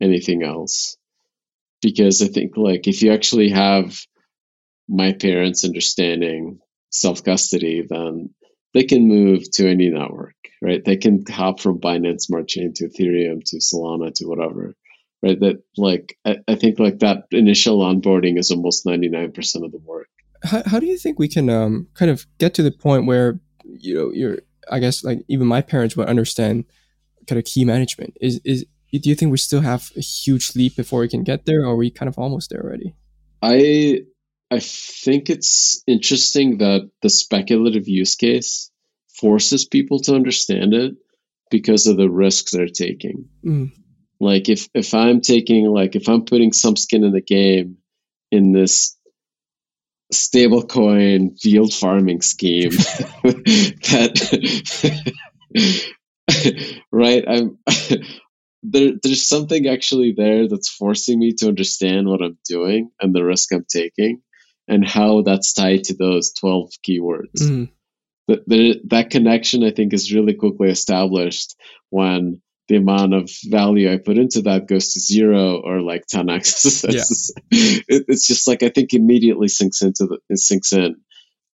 Speaker 1: anything else. Because I think like if you actually have my parents understanding self custody, then they can move to any network, right? They can hop from Binance Smart Chain to Ethereum to Solana to whatever, right? That like I, I think like that initial onboarding is almost ninety nine percent of the work.
Speaker 2: How, how do you think we can um, kind of get to the point where you know you're I guess like even my parents would understand kind of key management. Is is do you think we still have a huge leap before we can get there, or are we kind of almost there already?
Speaker 1: I I think it's interesting that the speculative use case forces people to understand it because of the risks they're taking. Mm. Like if if I'm taking like if I'm putting some skin in the game in this stablecoin yield farming scheme that right i'm there, there's something actually there that's forcing me to understand what i'm doing and the risk i'm taking and how that's tied to those 12 keywords mm. The, that connection i think is really quickly established when the amount of value I put into that goes to zero or like 10x. yeah. it, it's just like I think immediately sinks into the it sinks in.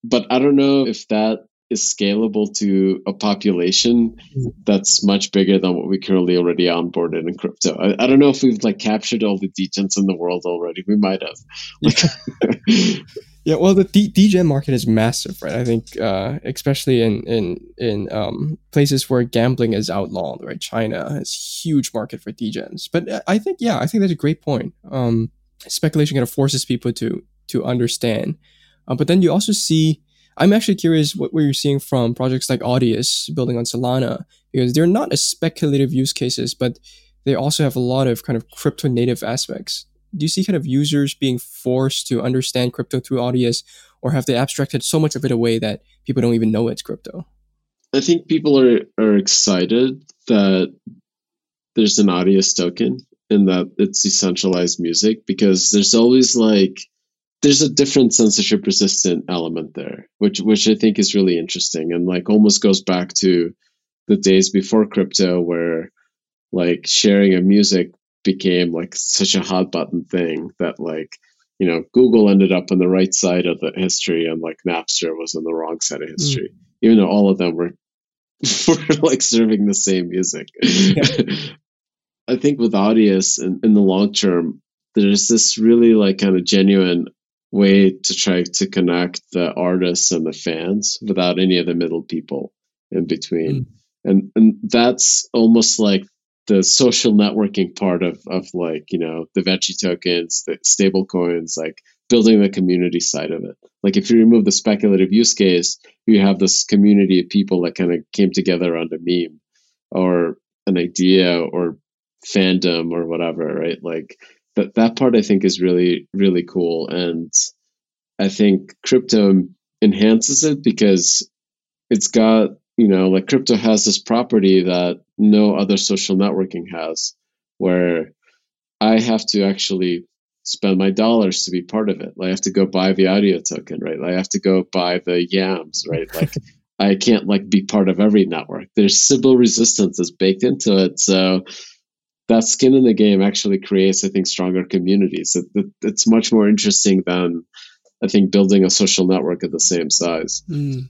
Speaker 1: But I don't know if that is scalable to a population mm. that's much bigger than what we currently already onboarded in crypto. I, I don't know if we've like captured all the degens in the world already. We might have.
Speaker 2: Yeah, well, the D- degen market is massive, right? I think, uh, especially in in in um, places where gambling is outlawed, right? China has huge market for degens. But uh, I think, yeah, I think that's a great point. Um, speculation kind of forces people to to understand, uh, but then you also see. I'm actually curious what, what you're seeing from projects like Audius building on Solana because they're not as speculative use cases, but they also have a lot of kind of crypto native aspects do you see kind of users being forced to understand crypto through Audius, or have they abstracted so much of it away that people don't even know it's crypto?
Speaker 1: I think people are are excited that there's an Audius token and that it's decentralized music because there's always like there's a different censorship resistant element there, which which I think is really interesting and like almost goes back to the days before crypto where like sharing a music became like such a hot button thing that like you know google ended up on the right side of the history and like napster was on the wrong side of history mm. even though all of them were were like serving the same music yeah. i think with audius in, in the long term there's this really like kind of genuine way to try to connect the artists and the fans without any of the middle people in between mm. and and that's almost like the social networking part of of like you know the veggie tokens the stable coins like building the community side of it. Like if you remove the speculative use case you have this community of people that kind of came together on a meme or an idea or fandom or whatever right? Like that that part i think is really really cool. And i think crypto enhances it because it's got you know, like crypto has this property that no other social networking has, where I have to actually spend my dollars to be part of it. I have to go buy the audio token, right? I have to go buy the yams, right? Like I can't like be part of every network. There's Sybil resistance that's baked into it. So that skin in the game actually creates, I think, stronger communities. It, it, it's much more interesting than I think building a social network of the same size.
Speaker 2: Mm.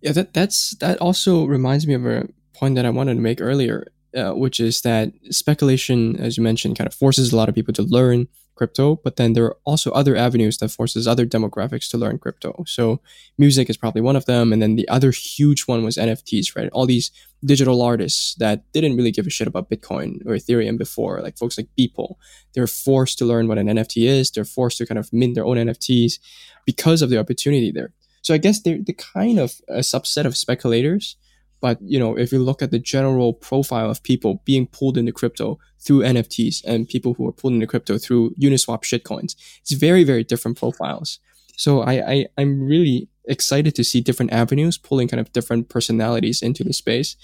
Speaker 2: Yeah, that that's that also reminds me of a point that I wanted to make earlier, uh, which is that speculation, as you mentioned, kind of forces a lot of people to learn crypto, but then there are also other avenues that forces other demographics to learn crypto. So music is probably one of them, and then the other huge one was NFTs, right? All these digital artists that didn't really give a shit about Bitcoin or Ethereum before, like folks like Beeple, they're forced to learn what an NFT is. They're forced to kind of mint their own NFTs because of the opportunity there. So I guess they're the kind of a subset of speculators. But you know, if you look at the general profile of people being pulled into crypto through NFTs and people who are pulled into crypto through Uniswap shitcoins, it's very, very different profiles. So I, I I'm really excited to see different avenues pulling kind of different personalities into the space.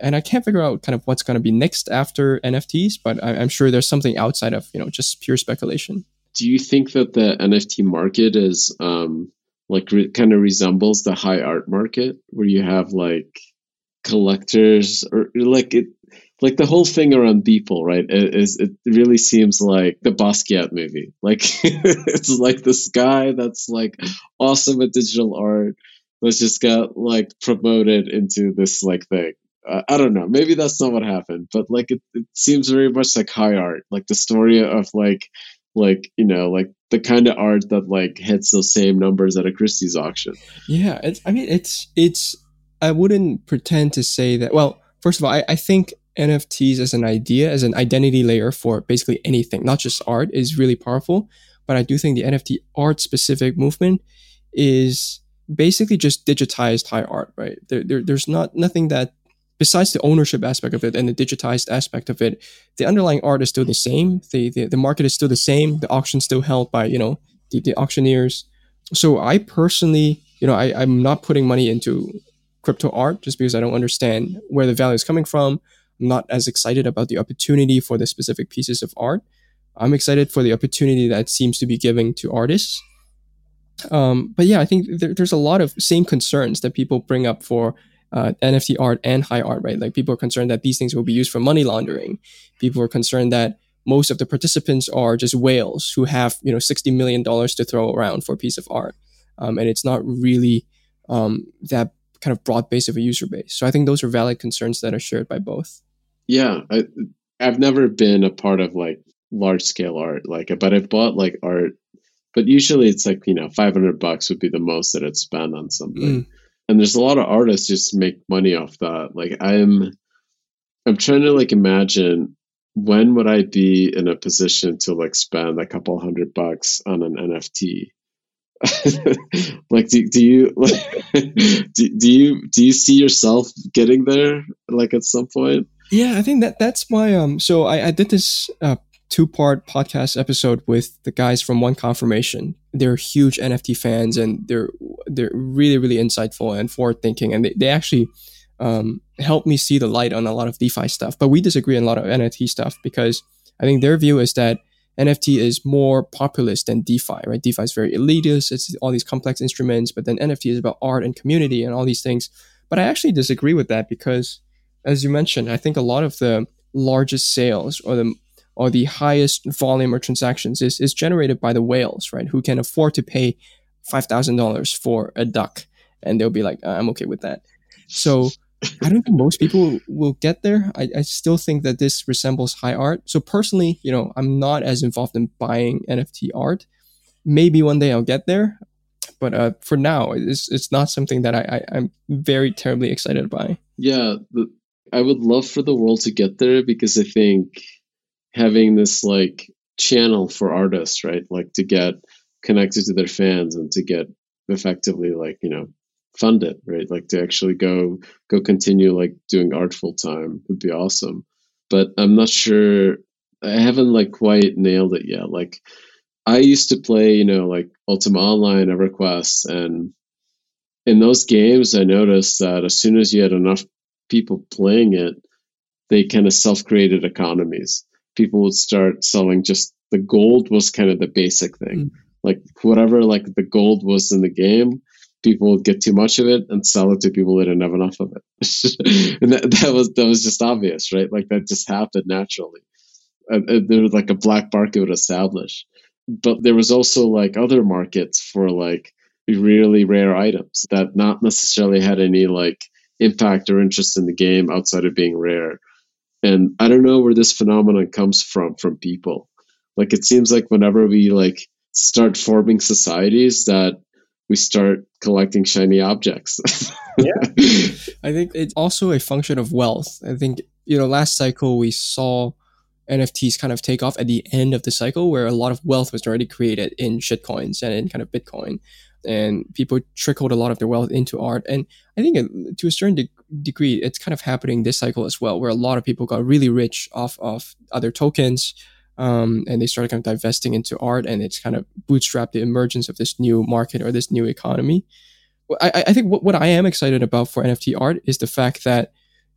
Speaker 2: And I can't figure out kind of what's going to be next after NFTs, but I, I'm sure there's something outside of you know just pure speculation.
Speaker 1: Do you think that the NFT market is um, like re- kind of resembles the high art market where you have like collectors or like it like the whole thing around Beeple, right? Is it really seems like the Basquiat movie. Like it's like this guy that's like awesome at digital art was just got like promoted into this like thing. Uh, I don't know. Maybe that's not what happened, but like it, it seems very much like high art, like the story of like like you know like the kind of art that like hits those same numbers at a Christie's auction.
Speaker 2: Yeah, it's. I mean, it's it's. I wouldn't pretend to say that. Well, first of all, I, I think NFTs as an idea, as an identity layer for basically anything, not just art, is really powerful. But I do think the NFT art specific movement is basically just digitized high art, right? There, there, there's not nothing that besides the ownership aspect of it and the digitized aspect of it, the underlying art is still the same. The, the, the market is still the same. The auction still held by, you know, the, the auctioneers. So I personally, you know, I, I'm not putting money into crypto art just because I don't understand where the value is coming from. I'm not as excited about the opportunity for the specific pieces of art. I'm excited for the opportunity that seems to be giving to artists. Um, but yeah, I think there, there's a lot of same concerns that people bring up for uh, NFT art and high art, right? Like people are concerned that these things will be used for money laundering. People are concerned that most of the participants are just whales who have you know sixty million dollars to throw around for a piece of art, um, and it's not really um, that kind of broad base of a user base. So I think those are valid concerns that are shared by both.
Speaker 1: Yeah, I, I've never been a part of like large scale art, like, but I've bought like art, but usually it's like you know five hundred bucks would be the most that I'd spend on something. Mm and there's a lot of artists just make money off that. Like i'm i'm trying to like imagine when would i be in a position to like spend a couple hundred bucks on an nft like do, do you like, do, do you do you see yourself getting there like at some point?
Speaker 2: Yeah i think that that's why um so i, I did this uh, two part podcast episode with the guys from One Confirmation. They're huge NFT fans and they're they're really really insightful and forward thinking, and they they actually um, help me see the light on a lot of DeFi stuff. But we disagree on a lot of NFT stuff because I think their view is that NFT is more populist than DeFi, right? DeFi is very elitist. It's all these complex instruments, but then NFT is about art and community and all these things. But I actually disagree with that because, as you mentioned, I think a lot of the largest sales or the or the highest volume of transactions is, is generated by the whales, right? Who can afford to pay $5,000 for a duck. And they'll be like, I'm okay with that. So I don't think most people will get there. I, I still think that this resembles high art. So personally, you know, I'm not as involved in buying NFT art. Maybe one day I'll get there. But uh, for now, it's, it's not something that I, I, am very terribly excited by.
Speaker 1: Yeah, I would love for the world to get there because I think having this like channel for artists, right? Like to get connected to their fans and to get effectively like, you know, fund it, right? Like to actually go go continue like doing art full time would be awesome. But I'm not sure I haven't like quite nailed it yet. Like I used to play, you know, like Ultima Online, EverQuest, and in those games I noticed that as soon as you had enough people playing it, they kind of self-created economies people would start selling just the gold was kind of the basic thing. Mm. Like whatever like the gold was in the game, people would get too much of it and sell it to people that didn't have enough of it. and that, that was that was just obvious, right? Like that just happened naturally. there was like a black market would establish. But there was also like other markets for like really rare items that not necessarily had any like impact or interest in the game outside of being rare and i don't know where this phenomenon comes from from people. Like it seems like whenever we like start forming societies that we start collecting shiny objects.
Speaker 2: Yeah. I think it's also a function of wealth. I think you know last cycle we saw nfts kind of take off at the end of the cycle where a lot of wealth was already created in shitcoins and in kind of bitcoin and people trickled a lot of their wealth into art. And I think to a certain de- degree, it's kind of happening this cycle as well, where a lot of people got really rich off of other tokens. Um, and they started kind of divesting into art, and it's kind of bootstrapped the emergence of this new market or this new economy. I, I think what, what I am excited about for NFT art is the fact that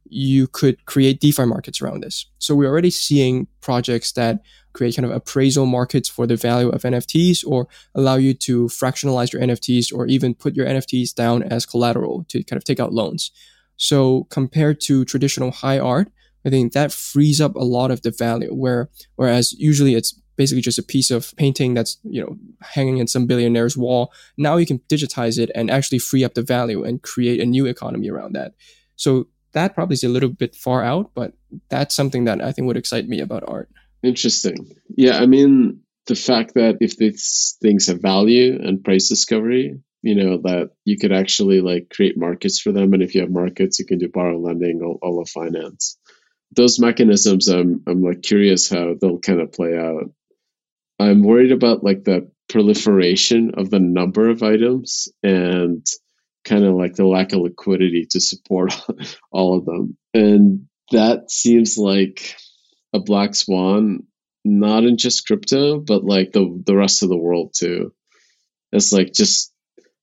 Speaker 2: you could create DeFi markets around this. So we're already seeing projects that create kind of appraisal markets for the value of NFTs or allow you to fractionalize your NFTs or even put your NFTs down as collateral to kind of take out loans. So compared to traditional high art, I think that frees up a lot of the value. Where whereas usually it's basically just a piece of painting that's you know hanging in some billionaire's wall. Now you can digitize it and actually free up the value and create a new economy around that. So that probably is a little bit far out, but that's something that I think would excite me about art.
Speaker 1: Interesting. Yeah, I mean the fact that if these things have value and price discovery, you know that you could actually like create markets for them, and if you have markets, you can do borrow lending, all, all of finance. Those mechanisms, I'm I'm like curious how they'll kind of play out. I'm worried about like the proliferation of the number of items and kind of like the lack of liquidity to support all of them. And that seems like a black swan, not in just crypto, but like the the rest of the world too. It's like just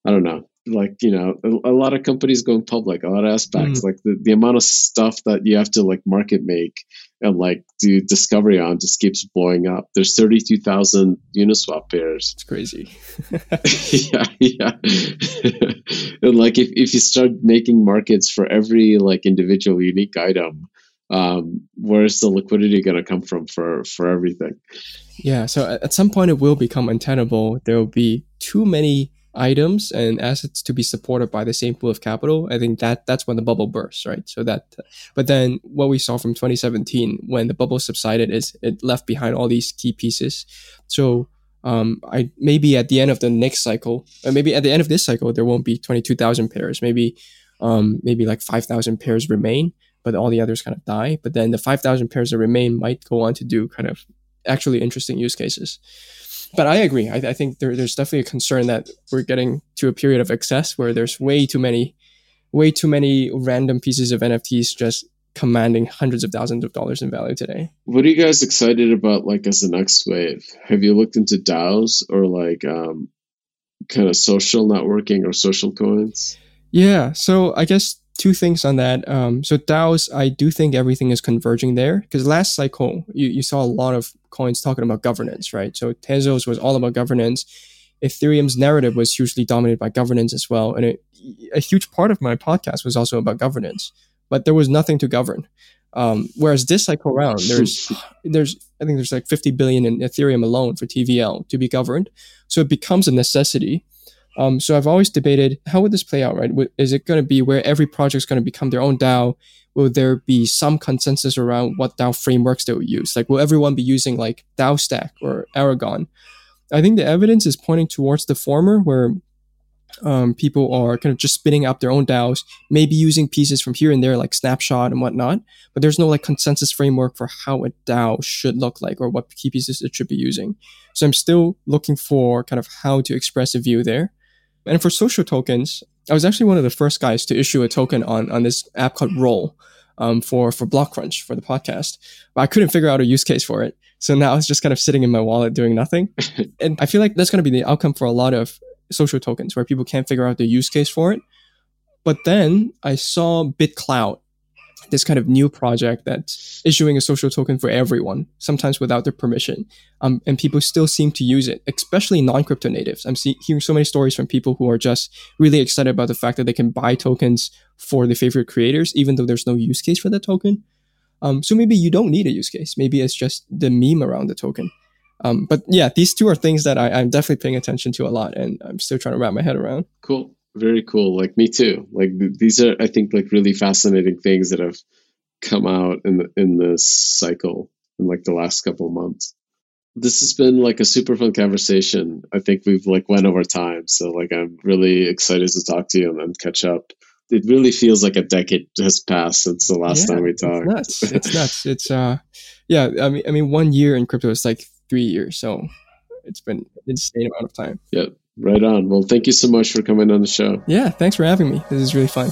Speaker 1: I don't know, like you know, a, a lot of companies going public, a lot of aspects, mm. like the, the amount of stuff that you have to like market make and like do discovery on just keeps blowing up. There's 32,000 Uniswap pairs.
Speaker 2: It's crazy.
Speaker 1: yeah, yeah. and like if, if you start making markets for every like individual unique item, um, where's the liquidity going to come from for for everything?
Speaker 2: Yeah, so at some point it will become untenable. There will be too many items and assets to be supported by the same pool of capital, I think that that's when the bubble bursts, right? So that, but then what we saw from 2017 when the bubble subsided is it left behind all these key pieces. So um, I maybe at the end of the next cycle, or maybe at the end of this cycle, there won't be 22,000 pairs. Maybe um, maybe like 5,000 pairs remain, but all the others kind of die. But then the 5,000 pairs that remain might go on to do kind of actually interesting use cases but I agree. I, I think there, there's definitely a concern that we're getting to a period of excess where there's way too many, way too many random pieces of NFTs just commanding hundreds of thousands of dollars in value today.
Speaker 1: What are you guys excited about, like as the next wave? Have you looked into DAOs or like um, kind of social networking or social coins?
Speaker 2: Yeah, so I guess two things on that. Um, so DAOs, I do think everything is converging there because last cycle you, you saw a lot of coins talking about governance, right? So Tezos was all about governance. Ethereum's narrative was hugely dominated by governance as well, and it, a huge part of my podcast was also about governance. But there was nothing to govern. Um, whereas this cycle around, there's there's I think there's like 50 billion in Ethereum alone for TVL to be governed. So it becomes a necessity um, so I've always debated how would this play out, right? Is it going to be where every project is going to become their own DAO? Will there be some consensus around what DAO frameworks they will use? Like, will everyone be using like DAOstack or Aragon? I think the evidence is pointing towards the former, where um, people are kind of just spinning up their own DAOs, maybe using pieces from here and there, like Snapshot and whatnot. But there's no like consensus framework for how a DAO should look like or what key pieces it should be using. So I'm still looking for kind of how to express a view there. And for social tokens, I was actually one of the first guys to issue a token on, on this app called Roll um, for, for BlockCrunch for the podcast. But I couldn't figure out a use case for it. So now it's just kind of sitting in my wallet doing nothing. and I feel like that's going to be the outcome for a lot of social tokens where people can't figure out the use case for it. But then I saw BitClout this kind of new project that's issuing a social token for everyone, sometimes without their permission. Um, and people still seem to use it, especially non-crypto natives. I'm see- hearing so many stories from people who are just really excited about the fact that they can buy tokens for their favorite creators, even though there's no use case for that token. Um, so maybe you don't need a use case. Maybe it's just the meme around the token. Um, but yeah, these two are things that I, I'm definitely paying attention to a lot, and I'm still trying to wrap my head around.
Speaker 1: Cool very cool. Like me too. Like these are, I think, like really fascinating things that have come out in the, in this cycle in like the last couple of months. This has been like a super fun conversation. I think we've like went over time, so like I'm really excited to talk to you and, and catch up. It really feels like a decade has passed since the last yeah, time we talked.
Speaker 2: It's nuts. it's nuts. It's uh, yeah. I mean, I mean, one year in crypto is like three years, so it's been an insane amount of time.
Speaker 1: Yep. Right on. Well, thank you so much for coming on the show.
Speaker 2: Yeah, thanks for having me. This is really fun.